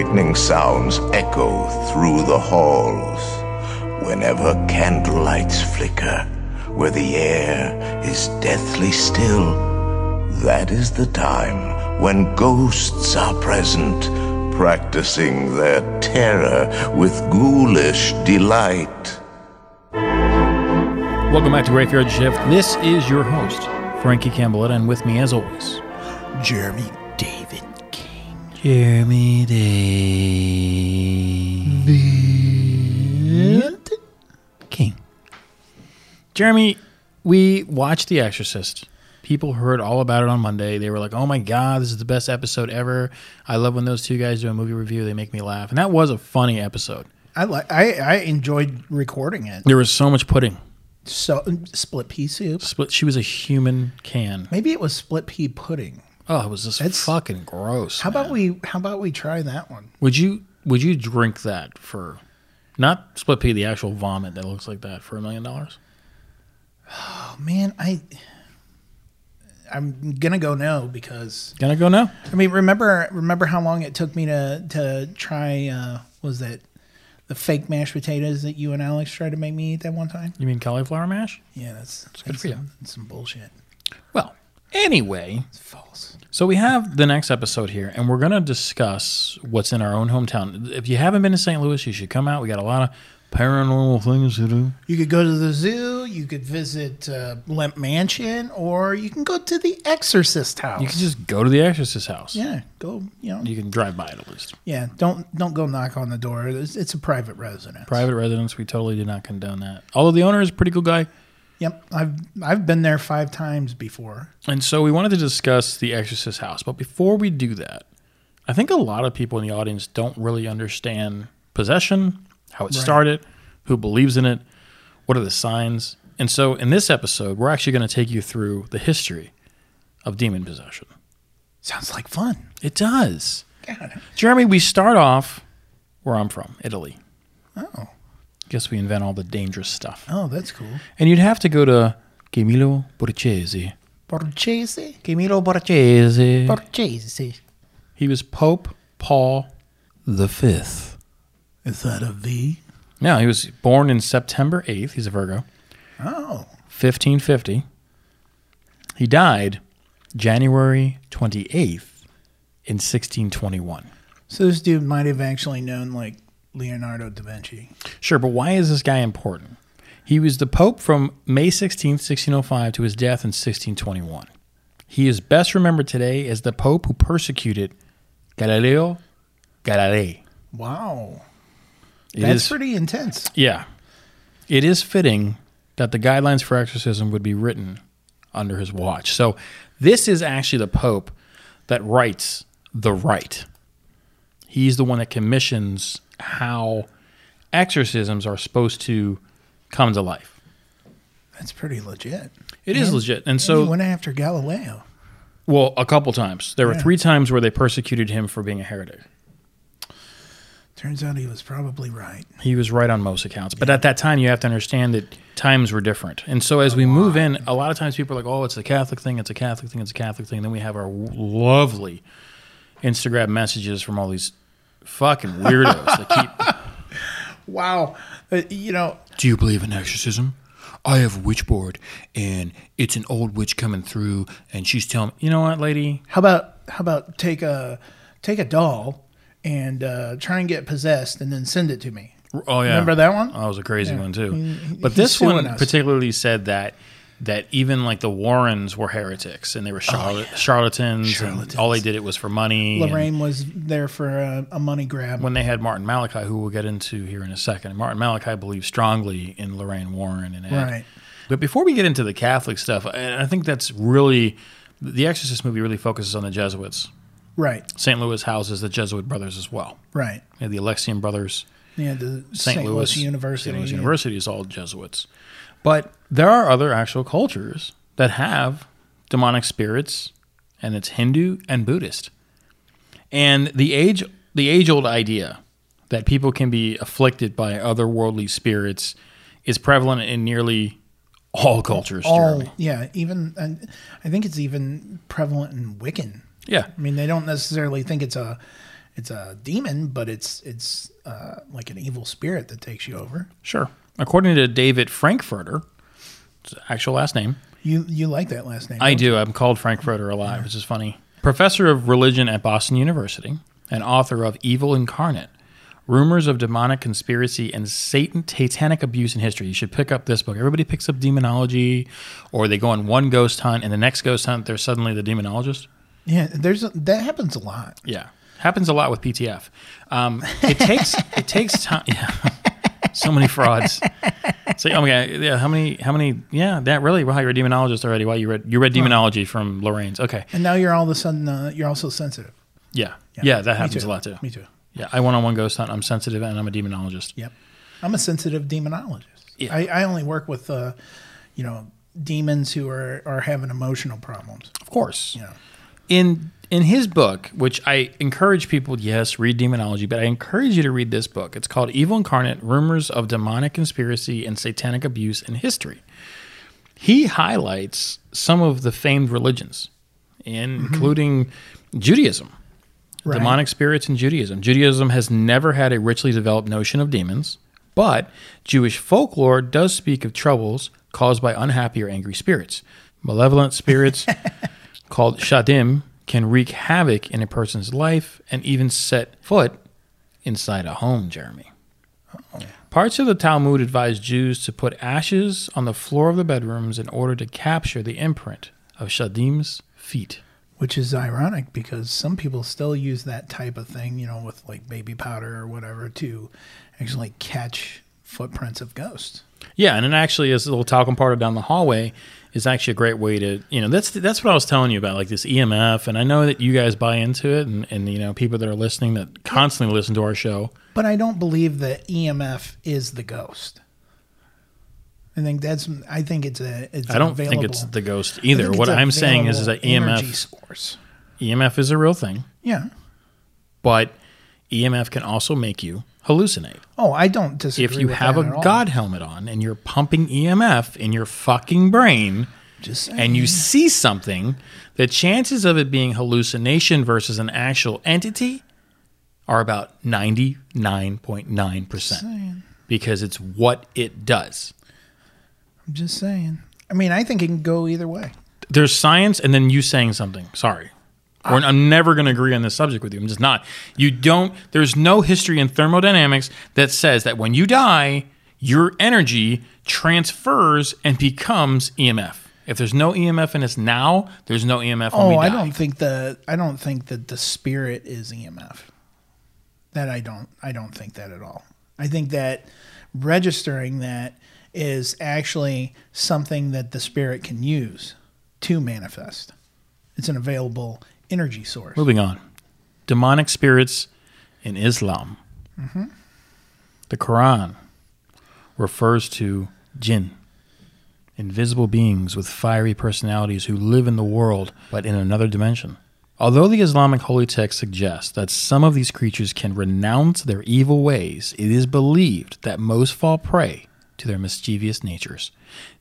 frightening sounds echo through the halls. Whenever candlelights flicker, where the air is deathly still, that is the time when ghosts are present, practicing their terror with ghoulish delight. Welcome back to Graveyard Shift. This is your host, Franki Campbelletta, and with me, as always, Jeremy Jeremy David King. Jeremy, we watched The Exorcist. People heard all about it on Monday. They were like, "Oh my god, this is the best episode ever!" I love when those two guys do a movie review. They make me laugh, and that was a funny episode. I like. I, I enjoyed recording it. There was so much pudding. So split pea soup. Split. She was a human can. Maybe it was split pea pudding. Oh, it was just It's- fucking gross. How about we? How about we try that one? Would you would you drink that for not split pea, the actual vomit that looks like that for a million dollars? Oh man, I. I'm gonna go no because Gonna go now? I mean remember remember how long it took me to to try uh was that the fake mashed potatoes that you and Alex tried to make me eat that one time? You mean cauliflower mash? Yeah, that's, good that's for you. some, some bullshit. Well, anyway, It's false. so we have the next episode here, and we're gonna discuss what's in our own hometown. If you haven't been to St. Louis, you should come out. We got a lot of paranormal things to do. You could go to the zoo. You could visit uh, Lemp Mansion, or you can go to the Exorcist house. You can just go to the Exorcist house. yeah, go. You know, You can drive by it at least. yeah. Don't don't go knock on the door. It's, it's a private residence. Private residence, we totally did not condone that. Although the owner is a pretty cool guy. Yep, I've I've been there five times before. And so we wanted to discuss the Exorcist house. But before we do that, I think a lot of people in the audience don't really understand possession, how it Right. started, who believes in it, what are the signs. And so in this episode, we're actually going to take you through the history of demon possession. Sounds like fun. It does. God. Jeremy, we start off where I'm from, Italy. Oh, Guess we invent all the dangerous stuff. oh, that's cool. And you'd have to go to Camillo Borghese. Borghese, Camillo Borghese. Borghese. He was Pope Paul the Fifth. Is that a V? No, he was born in September 8th. He's a Virgo. Oh, 1550. He died January 28th in 1621. so this dude might have actually known like Leonardo da Vinci. Sure, but why is this guy important? He was the Pope from May 16th, 1605 to his death in 1621. He is best remembered today as the Pope who persecuted Galileo Galilei. Wow, It that's is- pretty intense. Yeah. It is fitting that the guidelines for exorcism would be written under his watch. So this is actually the Pope that writes the rite. He's the one that commissions how exorcisms are supposed to come to life. That's pretty legit. It is And- legit. And And so, he went after Galileo. well, a couple times. There were three times where they persecuted him for being a heretic. Turns out he was probably right. He was right on most accounts. But at that time, you have to understand that times were different. And so as we move in, a lot of times people are like, oh, it's a Catholic thing, it's a Catholic thing, it's a Catholic thing. And Then we have our w- lovely Instagram messages from all these fucking weirdos that keep, Wow, uh, you know, do you believe in exorcism? I have a witch board, and it's an old witch coming through, and she's telling me, you know what, lady? how about how about take a take a doll and uh, try and get possessed and then send it to me. Oh, yeah. Remember that one? Oh, that was a crazy one, too. He- but this one us. particularly said that that even like the Warrens were heretics and they were oh, charla- charlatans, and Charlatans. all they did it was for money. Lorraine was there for a, a money grab. when they had Martin Malachi, who we'll get into here in a second, Martin Malachi believed strongly in Lorraine Warren and Ed. Right. But before we get into the Catholic stuff, and I think that's really the Exorcist movie really focuses on the Jesuits. Right, St. Louis houses the Jesuit brothers as well. right. The Alexian brothers. Yeah, the St. Louis University. St. Louis. University is all Jesuits. But there are other actual cultures that have demonic spirits, and it's Hindu and Buddhist. And the age the age old idea that people can be afflicted by otherworldly spirits is prevalent in nearly all cultures, all Jeremy. yeah, even and I think it's even prevalent in Wiccan. Yeah. I mean, they don't necessarily think it's a it's a demon, but it's it's uh, like an evil spirit that takes you over. Sure. According to David Frankfurter, actual last name. You you like that last name? I do. I'm called Frankfurter a lot, which is funny. Professor of religion at Boston University and author of Evil Incarnate Rumors of Demonic Conspiracy and Satan Satanic Abuse in History. You should pick up this book. Everybody picks up demonology, or they go on one ghost hunt, and the next ghost hunt, they're suddenly the demonologist. Yeah, there's a, that happens a lot. Yeah, happens a lot with PTF. Um, it takes it takes time. Yeah. So many frauds. So oh my god, yeah. How many? How many? Yeah, that really. Wow, you're a demonologist already. Wow, you read you read demonology from Lorraine's. Okay, And now you're all of a sudden uh, you're also sensitive. yeah, yeah, that happens a lot too. Me too. Yeah, I went on one ghost hunt. I'm sensitive and I'm a demonologist. Yep. I'm a sensitive demonologist. Yeah. I, I only work with uh, you know demons who are are having emotional problems. Of course. Know. in in his book, which I encourage people, yes, read demonology, but I encourage you to read this book. It's called Evil Incarnate: Rumors of Demonic Conspiracy and Satanic Abuse in History. He highlights some of the famed religions, including Judaism, Right. demonic spirits in Judaism. Judaism has never had a richly developed notion of demons, but Jewish folklore does speak of troubles caused by unhappy or angry spirits. Malevolent spirits called shedim can wreak havoc in a person's life and even set foot inside a home, Jeremy. Parts of the Talmud advise Jews to put ashes on the floor of the bedrooms in order to capture the imprint of Shedim's feet. Which is ironic because some people still use that type of thing, you know, with like baby powder or whatever to actually catch footprints of ghosts. Yeah, and it actually is a little talcum powder down the hallway is actually a great way to you know that's that's what I was telling you about like this EMF, and I know that you guys buy into it, and, and you know people that are listening that constantly listen to our show. But I don't believe that EMF is the ghost. I think that's. I think it's a. It's I don't think it's the ghost either. What I'm saying is, is that EMF source. EMF is a real thing, Yeah. but EMF can also make you hallucinate. Oh, I don't disagree. If you have a. God helmet on and you're pumping EMF in your fucking brain, just saying. and you see something, the chances of it being hallucination versus an actual entity are about 99.9% because it's what it does. I'm just saying. I mean, I think it can go either way. There's science and then you saying something. Sorry. I'm never going to agree on this subject with you. I'm just not. You don't, there's no history in thermodynamics that says that when you die, your energy transfers and becomes EMF. If there's no EMF in us now, there's no EMF when Oh, we die. I don't think the I don't think that the spirit is EMF. That I don't I don't think that at all. I think that registering that is actually something that the spirit can use to manifest. It's an available energy source. Moving on. Demonic spirits in Islam. Mm-hmm. The Quran refers to jinn, invisible beings with fiery personalities who live in the world but in another dimension. Although the Islamic holy text suggests that some of these creatures can renounce their evil ways, it is believed that most fall prey to their mischievous natures.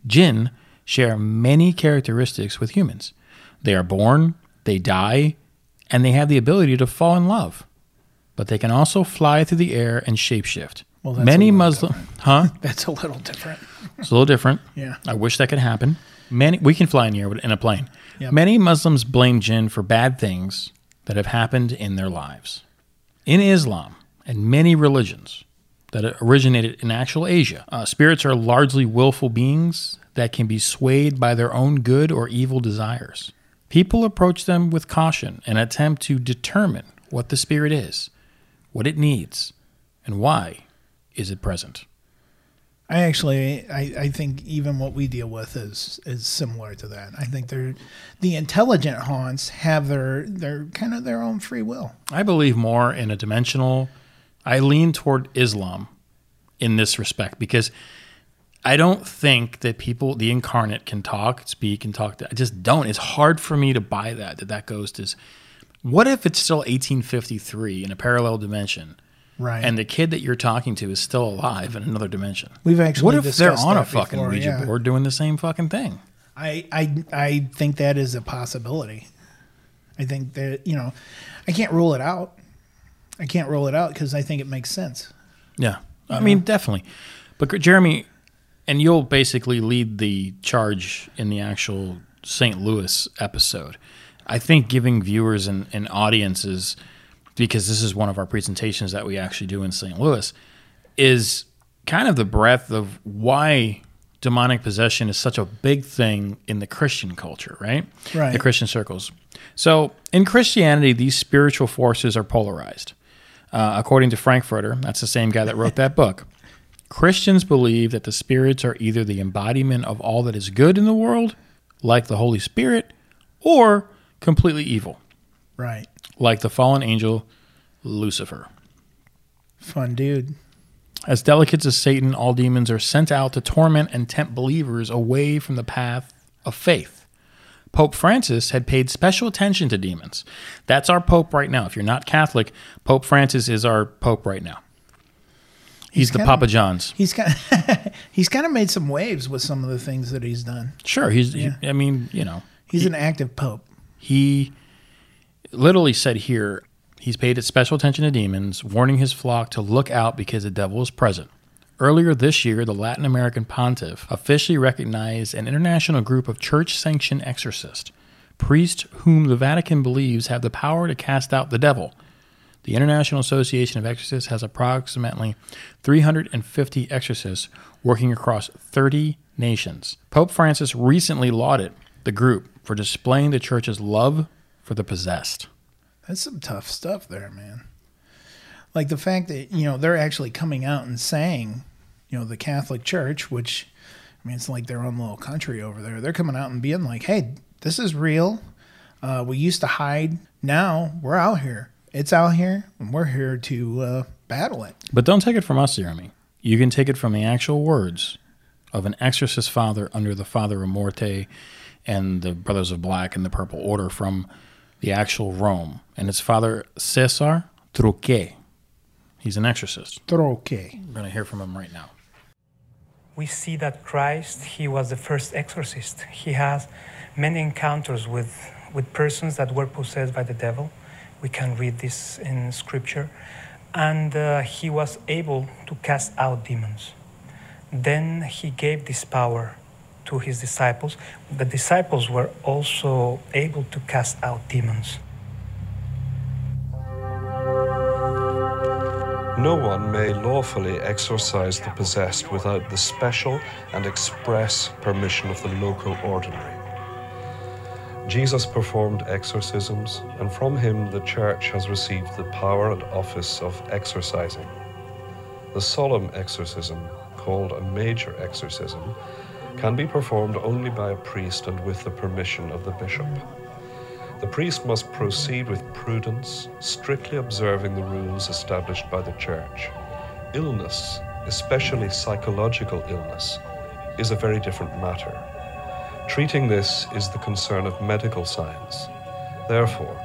Jinn share many characteristics with humans. They are born, they die, and they have the ability to fall in love. But they can also fly through the air and shapeshift. Well, that's Many Muslim, huh? That's a little different. It's a little different. Yeah. I wish that could happen. Many we can fly in the air in a plane. Yep. Many Muslims blame jinn for bad things that have happened in their lives. In Islam and many religions that originated in actual Asia, uh, spirits are largely willful beings that can be swayed by their own good or evil desires. People approach them with caution and attempt to determine what the spirit is, what it needs, and why is it present. I actually, I, I think even what we deal with is is similar to that. I think they're the intelligent haunts have their their kind of their own free will. I believe more in a dimensional. I lean toward Islam in this respect because I don't think that people, the incarnate, can talk, speak, and talk. I just don't. It's hard for me to buy that that that ghost is. What if it's still 1853 in a parallel dimension, Right. And the kid that you're talking to is still alive in another dimension. We've actually What if they're on a fucking before, Ouija yeah. board doing the same fucking thing? I, I I think that is a possibility. I think that you know, I can't rule it out. I can't rule it out because I think it makes sense. Yeah. I mean, definitely. But Jeremy, and you'll basically lead the charge in the actual St. Louis episode. I think giving viewers and, and audiences, because this is one of our presentations that we actually do in St. Louis, is kind of the breadth of why demonic possession is such a big thing in the Christian culture, right? Right. The Christian circles. So in Christianity, these spiritual forces are polarized. Uh, according to Frankfurter, that's the same guy that wrote that book. Christians believe that the spirits are either the embodiment of all that is good in the world, like the Holy Spirit, or completely evil, Right. like the fallen angel Lucifer. Fun dude. As delegates of Satan, all demons are sent out to torment and tempt believers away from the path of faith. Pope Francis had paid special attention to demons. That's our Pope right now. If you're not Catholic, Pope Francis is our Pope right now. He's, the kinda- Papa John's. He's kind of, he's kind of made some waves with some of the things that he's done. Sure, he's. he- I mean, you know, He's an active pope. he literally said here he's paid special attention to demons, warning his flock to look out because the devil is present. Earlier this year, the Latin American pontiff officially recognized an international group of church sanctioned exorcists, priests whom the Vatican believes have the power to cast out the devil. The International Association of Exorcists has approximately 350 exorcists working across 30 nations. Pope Francis recently lauded the group for displaying the church's love for the possessed. That's some tough stuff there, man. Like the fact that, you know, they're actually coming out and saying, you know, the Catholic Church, which, I mean, it's like their own little country over there. They're coming out and being like, hey, this is real. Uh, we used to hide. Now we're out here. It's out here, and we're here to uh, battle it. But don't take it from us, Jeremy. You can take it from the actual words of an exorcist father under the Father of Morte and the Brothers of Black and the Purple Order from the actual Rome. And it's Father Cesar Truque. He's an exorcist. Troque. We're going to hear from him right now. we see that Christ, he was the first exorcist. He has many encounters with, with persons that were possessed by the devil. We can read this in scripture. And uh, he was able to cast out demons. Then he gave this power to his disciples. The disciples were also able to cast out demons. No one may lawfully exorcise the possessed without the special and express permission of the local ordinary. Jesus performed exorcisms, and from him the Church has received the power and office of exorcising. The solemn exorcism, called a major exorcism, can be performed only by a priest and with the permission of the bishop. The priest must proceed with prudence, strictly observing the rules established by the Church. Illness, especially psychological illness, is a very different matter. Treating this is the concern of medical science. Therefore,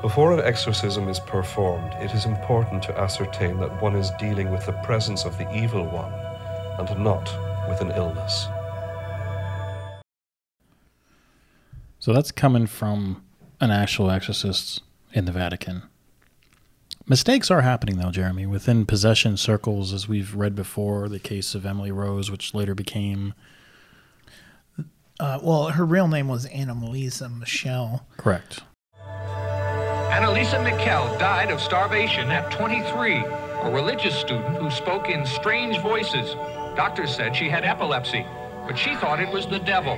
before an exorcism is performed, it is important to ascertain that one is dealing with the presence of the evil one and not with an illness. So that's coming from an actual exorcist in the Vatican. Mistakes are happening, though, Jeremy, within possession circles, as we've read before, the case of Emily Rose, which later became Uh, well, her real name was Anna Melissa Michelle. correct. Anneliese Michel died of starvation at 23, a religious student who spoke in strange voices. Doctors said she had epilepsy, but she thought it was the devil.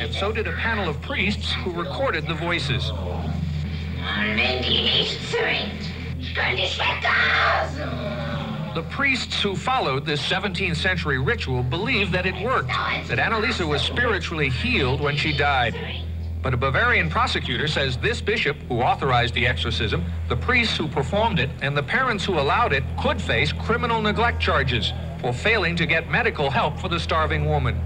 And so did a panel of priests who recorded the voices. The priests who followed this 17th century ritual believed that it worked, that Anneliese was spiritually healed when she died. But a Bavarian prosecutor says this bishop, who authorized the exorcism, the priests who performed it, and the parents who allowed it could face criminal neglect charges for failing to get medical help for the starving woman.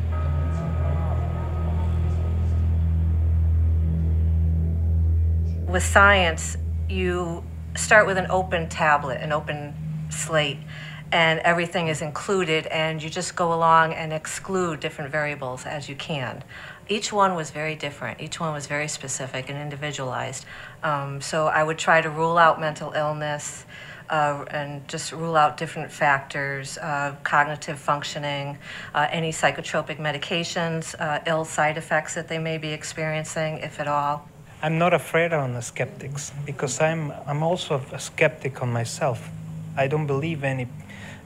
with science, you start with an open tablet, an open slate, and everything is included, and you just go along and exclude different variables as you can. Each one was very different. Each one was very specific and individualized. Um, so I would try to rule out mental illness uh, and just rule out different factors, uh, cognitive functioning, uh, any psychotropic medications, uh, ill side effects that they may be experiencing, if at all. I'm not afraid of the skeptics because I'm, I'm also a skeptic on myself. I don't believe any,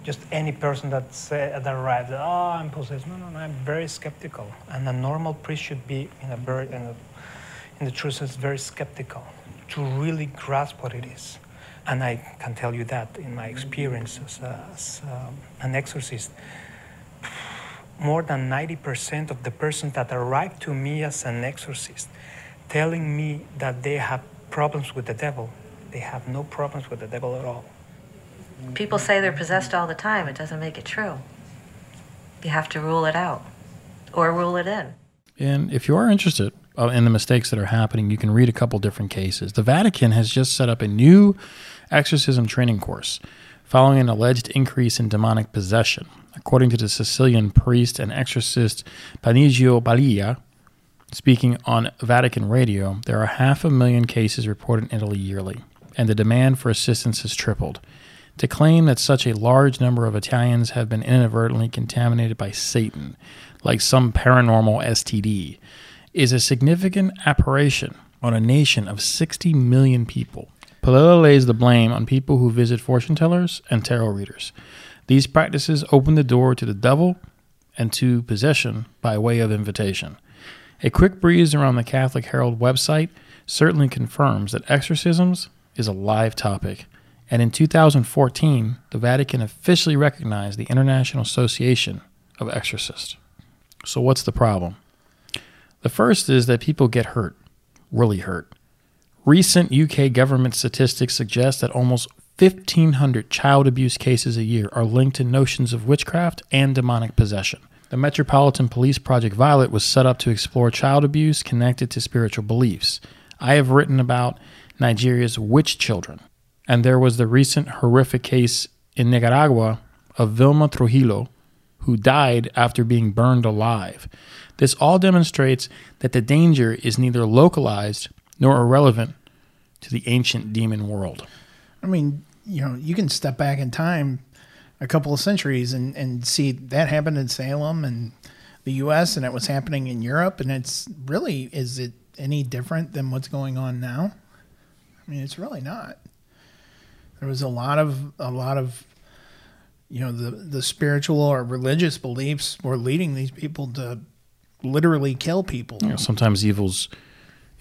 just any person that, say, that arrives, oh, I'm possessed. No, no, no, I'm very skeptical. And a normal priest should be, in, a very, in, a, in the true sense, very skeptical to really grasp what it is. And I can tell you that in my experience as, a, as um, an exorcist, more than 90% of the persons that arrive to me as an exorcist telling me that they have problems with the devil, they have no problems with the devil at all. People say they're possessed all the time. It doesn't make it true. You have to rule it out or rule it in. And if you are interested uh, in the mistakes that are happening, you can read a couple different cases. The Vatican has just set up a new exorcism training course following an alleged increase in demonic possession. According to the Sicilian priest and exorcist Benigno Palilla, speaking on Vatican radio, there are half a million cases reported in Italy yearly, and the demand for assistance has tripled. To claim that such a large number of Italians have been inadvertently contaminated by Satan, like some paranormal STD, is a significant apparition on a nation of 60 million people. Palilla lays the blame on people who visit fortune tellers and tarot readers. These practices open the door to the devil and to possession by way of invitation. A quick breeze around the Catholic Herald website certainly confirms that exorcisms is a live topic. And in 2014, the Vatican officially recognized the International Association of Exorcists. So, what's the problem? The first is that people get hurt, really hurt. Recent UK government statistics suggest that almost 1,500 child abuse cases a year are linked to notions of witchcraft and demonic possession. The Metropolitan Police Project Violet was set up to explore child abuse connected to spiritual beliefs. I have written about Nigeria's witch children, and there was the recent horrific case in Nicaragua of Vilma Trujillo, who died after being burned alive. This all demonstrates that the danger is neither localized nor irrelevant to the ancient demon world. I mean, you know, you can step back in time a couple of centuries and, and see that happened in Salem and the US and it was happening in Europe and it's really is it any different than what's going on now? I mean, it's really not. There was a lot of a lot of you know the the spiritual or religious beliefs were leading these people to literally kill people. You know, sometimes evil's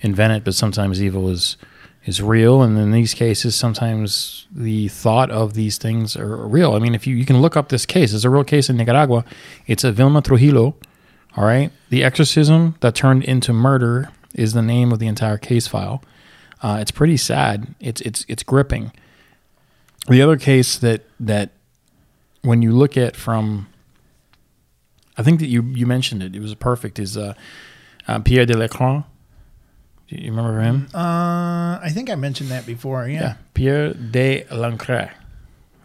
invented, but sometimes evil is is real, and in these cases, sometimes the thought of these things are real. I mean, if you you can look up this case, it's a real case in Nicaragua. It's a Vilma Trujillo. All right, the exorcism that turned into murder is the name of the entire case file. Uh, it's pretty sad. It's it's it's gripping. The other case that that when you look at from, I think that you you mentioned it. It was perfect. Is uh, uh, Pierre de Lancre. Do you remember him? Uh, I think I mentioned that before. Yeah. Yeah, Pierre de Lancre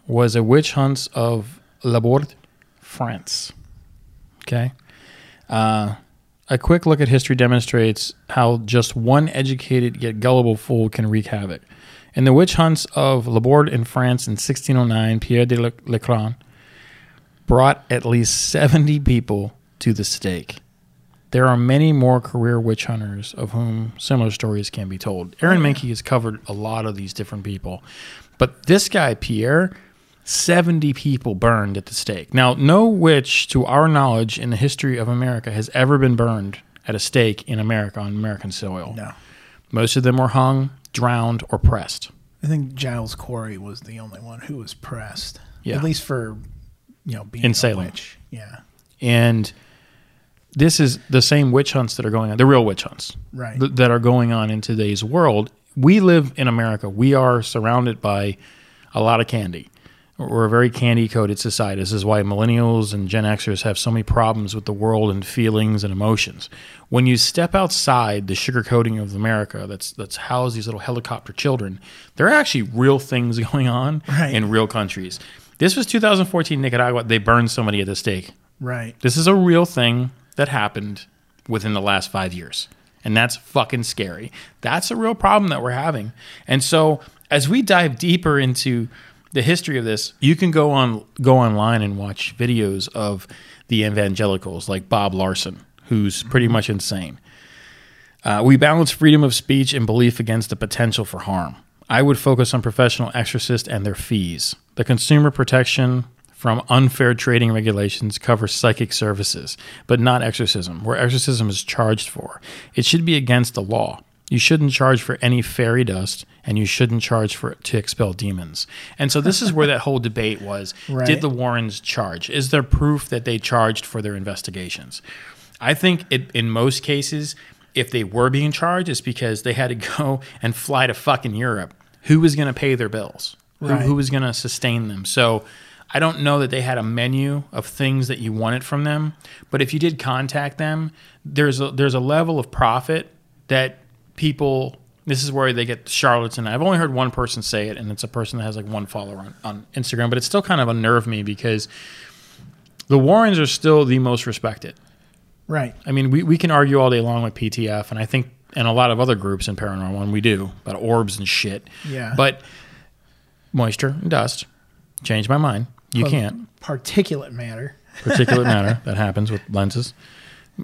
was a witch hunt of Labourd, France. Okay. Uh, a quick look at history demonstrates how just one educated yet gullible fool can wreak havoc. In the witch hunts of Labourd in France in 1609, Pierre de Lancre brought at least 70 people to the stake. There are many more career witch hunters of whom similar stories can be told. Aaron oh, Mankey has covered a lot of these different people. But this guy, Pierre, 70 people burned at the stake. Now, no witch, to our knowledge, in the history of America has ever been burned at a stake in America on American soil. No. Most of them were hung, drowned, or pressed. I think Giles Corey was the only one who was pressed. Yeah. At least for you know being In a Salem. witch. Yeah. And this is the same witch hunts that are going on, the real witch hunts Right. th- that are going on in today's world. We live in America. We are surrounded by a lot of candy. We're a very candy coated society. This is why millennials and Gen Xers have so many problems with the world and feelings and emotions. When you step outside the sugarcoating of America that's that's housed these little helicopter children, there are actually real things going on Right. in real countries. This was 2014 Nicaragua. They burned somebody at the stake. Right. This is a real thing that happened within the last five years. And that's fucking scary. That's a real problem that we're having. And so as we dive deeper into the history of this, you can go on go online and watch videos of the evangelicals like Bob Larson, who's pretty much insane. Uh, we balance freedom of speech and belief against the potential for harm. I would focus on professional exorcists and their fees. The consumer protection from unfair trading regulations covers psychic services, but not exorcism, where exorcism is charged for. It should be against the law. You shouldn't charge for any fairy dust, and you shouldn't charge for to expel demons. And so this is where that whole debate was: Right. Did the Warrens charge? Is there proof that they charged for their investigations? I think it, in most cases, if they were being charged, it's because they had to go and fly to fucking Europe. Who was going to pay their bills? Who, who was going to sustain them? So I don't know that they had a menu of things that you wanted from them. But if you did contact them, there's a, there's a level of profit that people. This is where they get charlatan. I've only heard one person say it, and it's a person that has like one follower on, on Instagram. But it still kind of unnerved me because the Warrens are still the most respected. Right. I mean, we, we can argue all day long with PTF, and I think, and a lot of other groups in paranormal, and we do about orbs and shit. Yeah. But moisture and dust, change my mind. You Well, can't. Particulate matter. Particulate matter that happens with lenses.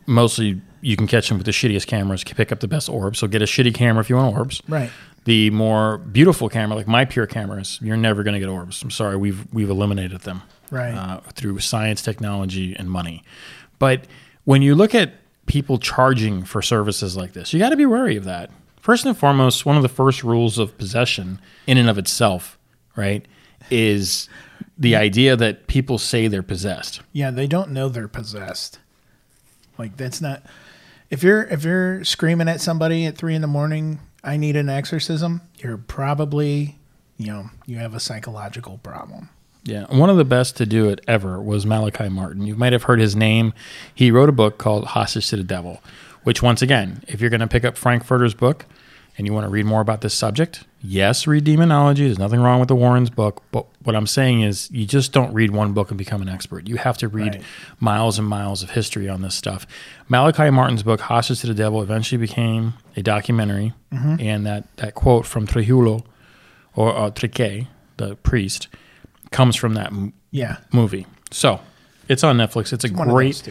Mostly, you can catch them with the shittiest cameras. Pick up the best orbs. So get a shitty camera if you want orbs. Right. The more beautiful camera, like my pure cameras, you're never going to get orbs. I'm sorry, we've we've eliminated them Right. uh, through science, technology, and money. But when you look at people charging for services like this, you got to be wary of that. First and foremost, one of the first rules of possession, in and of itself, right, is the idea that people say they're possessed. Yeah, they don't know they're possessed. Like that's not. If you're if you're screaming at somebody at three in the morning, I need an exorcism. You're probably, you know, you have a psychological problem. Yeah, one of the best to do it ever was Malachi Martin. You might have heard his name. He wrote a book called Hostage to the Devil, which, once again, if you're going to pick up Frankfurter's book and you want to read more about this subject, yes, read Demonology. There's nothing wrong with the Warrens book. But what I'm saying is, you just don't read one book and become an expert. You have to read Right. miles and miles of history on this stuff. Malachi Martin's book, Hostage to the Devil, eventually became a documentary. And that, that quote from Trujillo, or uh, Trique, the priest, comes from that m- Yeah. movie. So it's on Netflix. It's a of great,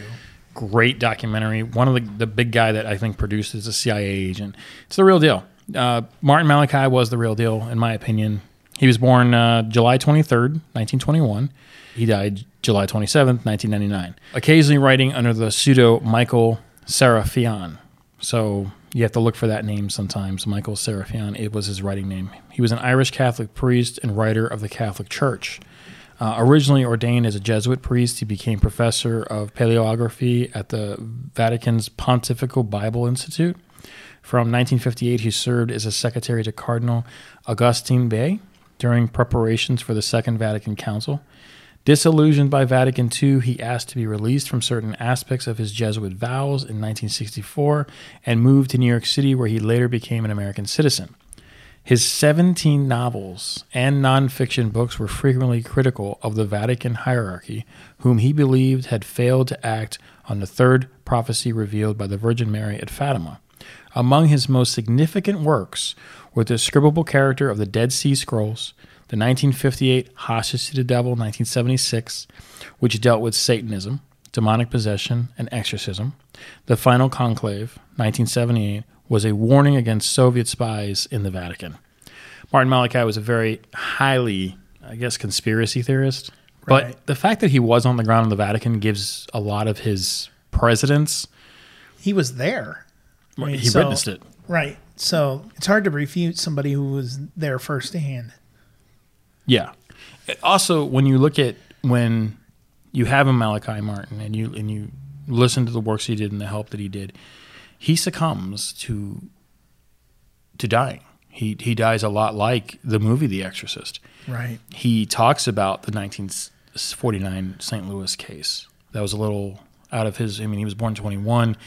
great documentary. One of the, the big guy that I think produced is a CIA agent. It's the real deal. Uh, Martin Malachi was the real deal, in my opinion. He was born uh, July 23rd, 1921. He died July 27th, 1999. Occasionally writing under the pseudo Michael Serafian. So you have to look for that name sometimes. Michael Serafian, it was his writing name. He was an Irish Catholic priest and writer of the Catholic Church. Uh, originally ordained as a Jesuit priest, he became professor of paleography at the Vatican's Pontifical Bible Institute. From 1958, he served as a secretary to Cardinal Augustin Bea during preparations for the Second Vatican Council. Disillusioned by Vatican II, he asked to be released from certain aspects of his Jesuit vows in 1964 and moved to New York City, where he later became an American citizen. His 17 novels and nonfiction books were frequently critical of the Vatican hierarchy, whom he believed had failed to act on the third prophecy revealed by the Virgin Mary at Fatima. Among his most significant works were the scribal character of the Dead Sea Scrolls, the 1958 Hostage to the Devil 1976, which dealt with Satanism, demonic possession, and exorcism. The Final Conclave 1978 was a warning against Soviet spies in the Vatican. Martin Malachi was a very highly, I guess, conspiracy theorist. But the fact that he was on the ground in the Vatican gives a lot of his presidents. He was there. I mean, he so- witnessed it. Right. So it's hard to refute somebody who was there firsthand. Yeah. Also, when you look at when you have a Malachi Martin and you and you listen to the works he did and the help that he did, he succumbs to to dying. He he dies a lot like the movie The Exorcist. Right. he talks about the 1949 St. Louis case. That was a little out of his. I mean, he was born 21.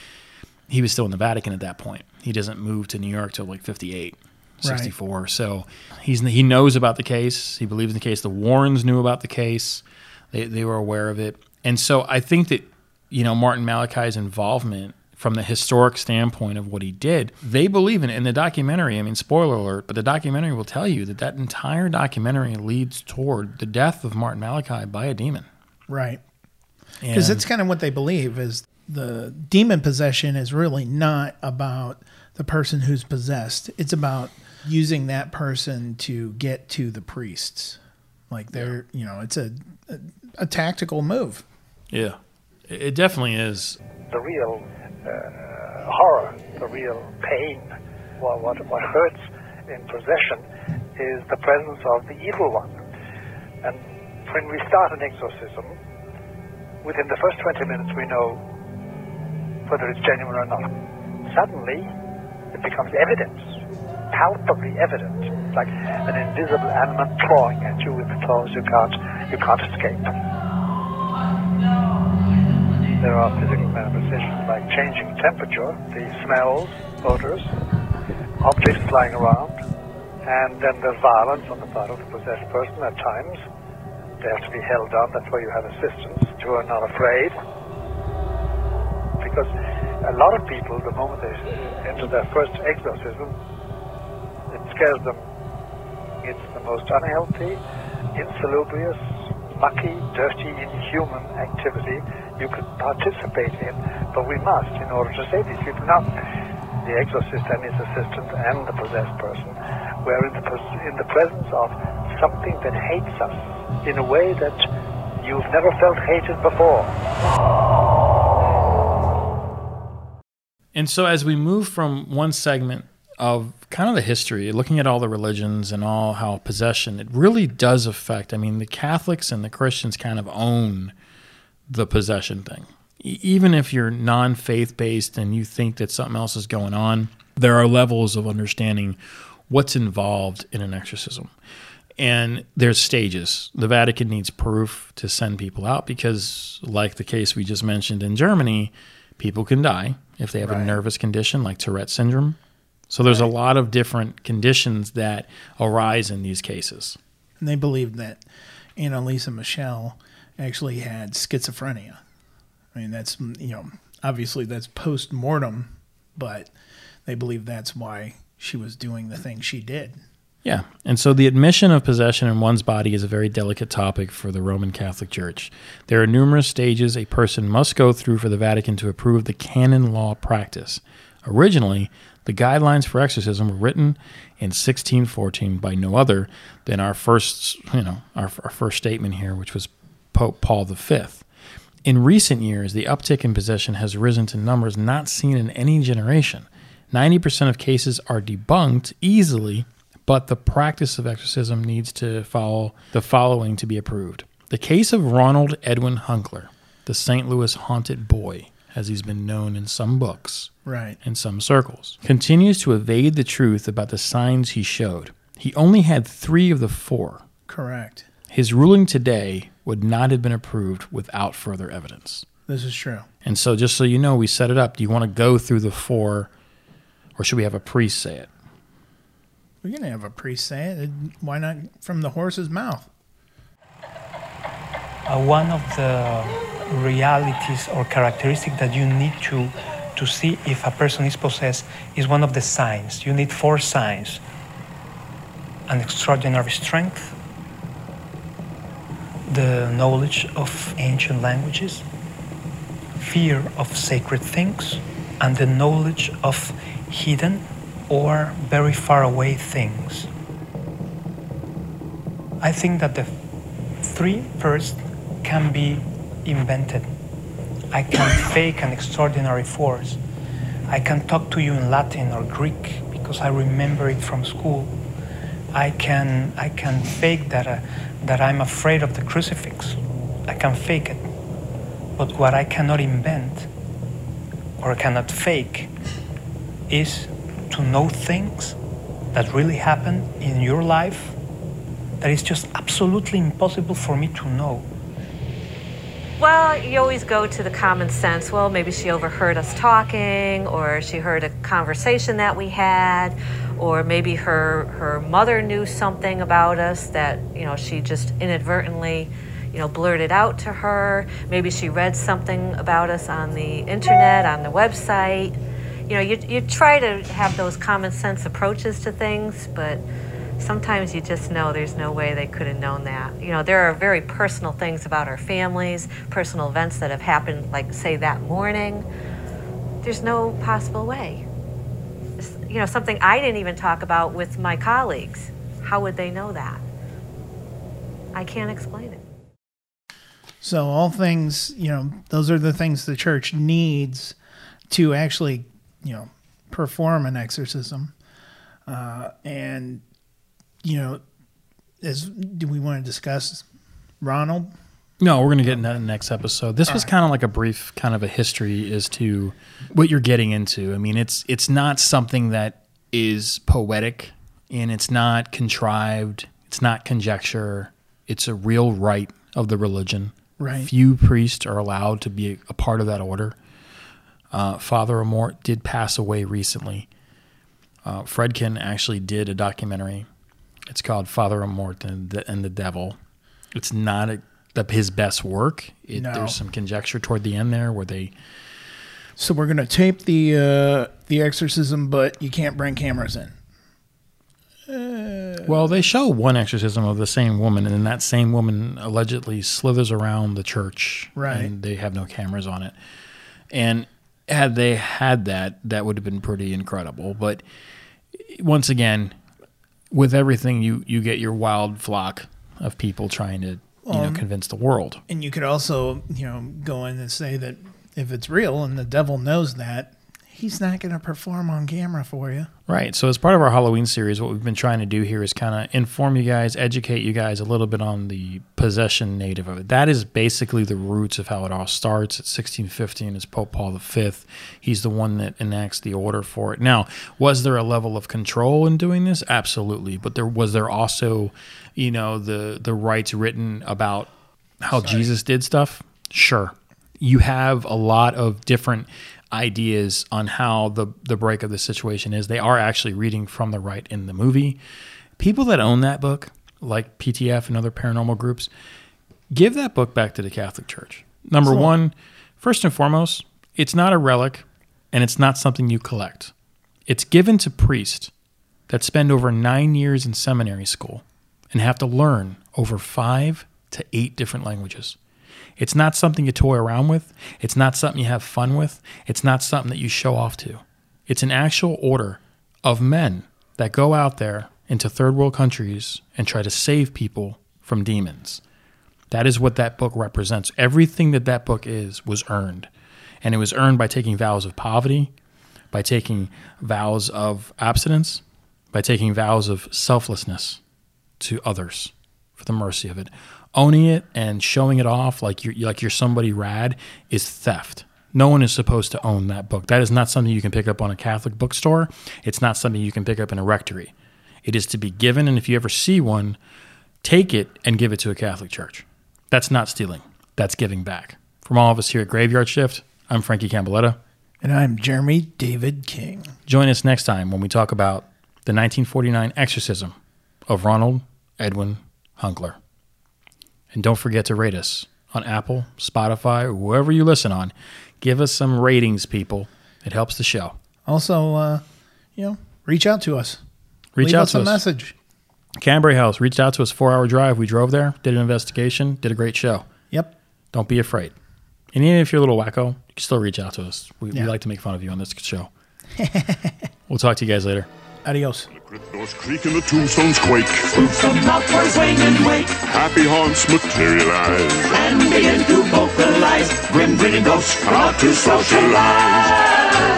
He was still in the Vatican at that point. He doesn't move to New York till like 58, 64. So he's he knows about the case. He believes in the case. The Warrens knew about the case. They they were aware of it. And so I think that you know Martin Malachi's involvement from the historic standpoint of what he did, they believe in it. In the documentary, I mean, spoiler alert, but the documentary will tell you that that entire documentary leads toward the death of Martin Malachi by a demon. Right. Because it's kind of what they believe is the demon possession is really not about the person who's possessed. It's about using that person to get to the priests. Like they're, you know, it's a, a a tactical move. yeah, it it definitely is. the real uh, horror, the real pain, what, what, what hurts in possession is the presence of the evil one. And when we start an exorcism, within the first 20 minutes we know whether it's genuine or not. Suddenly, it becomes evidence, palpably evident, like an invisible animal clawing at you with claws you can't, you can't escape. There are physical manifestations like changing temperature, the smells, odors, objects flying around, and then there's violence on the part of the possessed person at times. They have to be held down. That's why you have assistants who are not afraid. A lot of people, the moment they enter their first exorcism, it scares them. It's the most unhealthy, insalubrious, mucky, dirty, inhuman activity you could participate in, but we must in order to save these people. Now, the exorcist and his assistant and the possessed person were in the, in the presence of something that hates us in a way that you've never felt hated before. And so, as we move from one segment of kind of the history, looking at all the religions and all how possession, it really does affect. I mean, the Catholics and the Christians kind of own the possession thing. E- Even if you're non faith based and you think that something else is going on, there are levels of understanding what's involved in an exorcism. And there's stages. The Vatican needs proof to send people out because, like the case we just mentioned in Germany, people can die if they have a nervous condition like Tourette syndrome. So there's a lot of different conditions that arise in these cases. And they believed that Anneliese Michelle actually had schizophrenia. I mean, that's, you know, obviously that's post mortem, but they believe that's why she was doing the thing she did. Yeah. And so the admission of possession in one's body is a very delicate topic for the Roman Catholic Church. There are numerous stages a person must go through for the Vatican to approve the canon law practice. Originally, the guidelines for exorcism were written in 1614 by no other than our first, you know, our, our first statement here, which was Pope Paul V. In recent years, the uptick in possession has risen to numbers not seen in any generation. 90% of cases are debunked easily, but the practice of exorcism needs to follow the following to be approved. The case of Ronald Edwin Hunkeler, the St. Louis haunted boy, as he's been known in some books Right. in some circles, continues to evade the truth about the signs he showed. He only had three of the four. Correct. His ruling today would not have been approved without further evidence. This is true. And so, just so you know, we set it up. Do you want to go through the four, or should we have a priest say it? We're going to have a priest say it. Why not from the horse's mouth? Uh, one of the realities or characteristics that you need to to see if a person is possessed is one of the signs. You need four signs: an extraordinary strength, the knowledge of ancient languages, fear of sacred things, and the knowledge of hidden or very far away things. I think that the three first can be invented. I can fake an extraordinary force. I can talk to you in Latin or Greek because I remember it from school. I can I can fake that uh, that I'm afraid of the crucifix. I can fake it. But what I cannot invent or cannot fake is to know things that really happened in your life that is just absolutely impossible for me to know. Well, you always go to the common sense. Well, maybe she overheard us talking, or she heard a conversation that we had, or maybe her her mother knew something about us that you know she just inadvertently, you know, blurted out to her. Maybe she read something about us on the internet, on the website. You know, you you try to have those common sense approaches to things, but sometimes you just know there's no way they could have known that. You know, there are very personal things about our families, personal events that have happened, like, say, that morning. There's no possible way. You know, something I didn't even talk about with my colleagues. How would they know that? I can't explain it. So all things, you know, those are the things the church needs to actually, you know, perform an exorcism. Uh, and you know, as do we want to discuss Ronald? No, we're going to get into that in the next episode. This was kind of like a brief kind of a history as to what you're getting into. I mean, it's it's not something that is poetic and it's not contrived. It's not conjecture. It's a real rite of the religion. Right. Few priests are allowed to be a part of that order. Uh, Father Amort did pass away recently. Uh, Friedkin actually did a documentary. It's called Father Amort and the, and the Devil. It's not a, the, his best work. It, No. There's some conjecture toward the end there where they So we're gonna tape the uh, the exorcism, but you can't bring cameras in. Well, they show one exorcism of the same woman, and then that same woman allegedly slithers around the church. Right. And they have no cameras on it. And had they had that, that would have been pretty incredible. But once again, with everything, you you get your wild flock of people trying to you know Um, convince the world. And you could also, you know, go in and say that if it's real and the devil knows that, he's not going to perform on camera for you. Right. So, as part of our Halloween series, what we've been trying to do here is kind of inform you guys, educate you guys a little bit on the possession native of it. That is basically the roots of how it all starts. At 1615 is Pope Paul V. He's the one that enacts the order for it. Now, was there a level of control in doing this? Absolutely. But there was there also, you know, the the rights written about how Jesus did stuff? Sure. You have a lot of different ideas on how the the break of the situation is. They are actually reading from the rite in the movie. People that own that book, like PTF and other paranormal groups, give that book back to the Catholic Church. Number Cool. one, first and foremost, it's not a relic and it's not something you collect. It's given to priests that spend over nine years in seminary school and have to learn over five to eight different languages. It's not something you toy around with. It's not something you have fun with. It's not something that you show off to. It's an actual order of men that go out there into third world countries and try to save people from demons. That is what that book represents. Everything that that book is was earned. And it was earned by taking vows of poverty, by taking vows of abstinence, by taking vows of selflessness to others for the mercy of it. Owning it and showing it off like you're like you're somebody rad is theft. No one is supposed to own that book. That is not something you can pick up on a Catholic bookstore. It's not something you can pick up in a rectory. It is to be given, and if you ever see one, take it and give it to a Catholic church. That's not stealing. That's giving back. From all of us here at Graveyard Shift, I'm Franki Campbelletta. And I'm Jeremy David King. Join us next time when we talk about the 1949 exorcism of Ronald Edwin Hunkeler. And don't forget to rate us on Apple, Spotify, or wherever you listen on. Give us some ratings, people. It helps the show. Also, uh, you know, reach out to us. Reach Leave out us to a us. message. Cambray House reached out to us, four hour drive. We drove there, did an investigation, did a great show. Yep. Don't be afraid. And even if you're a little wacko, you can still reach out to us. We, Yeah. we like to make fun of you on this show. we'll talk to you guys later. Adios. Doors creak and the tombstones quake. Some mouth boys swing and wake Happy haunts materialize. and begin to vocalize. Grim grinning ghosts come out to socialize.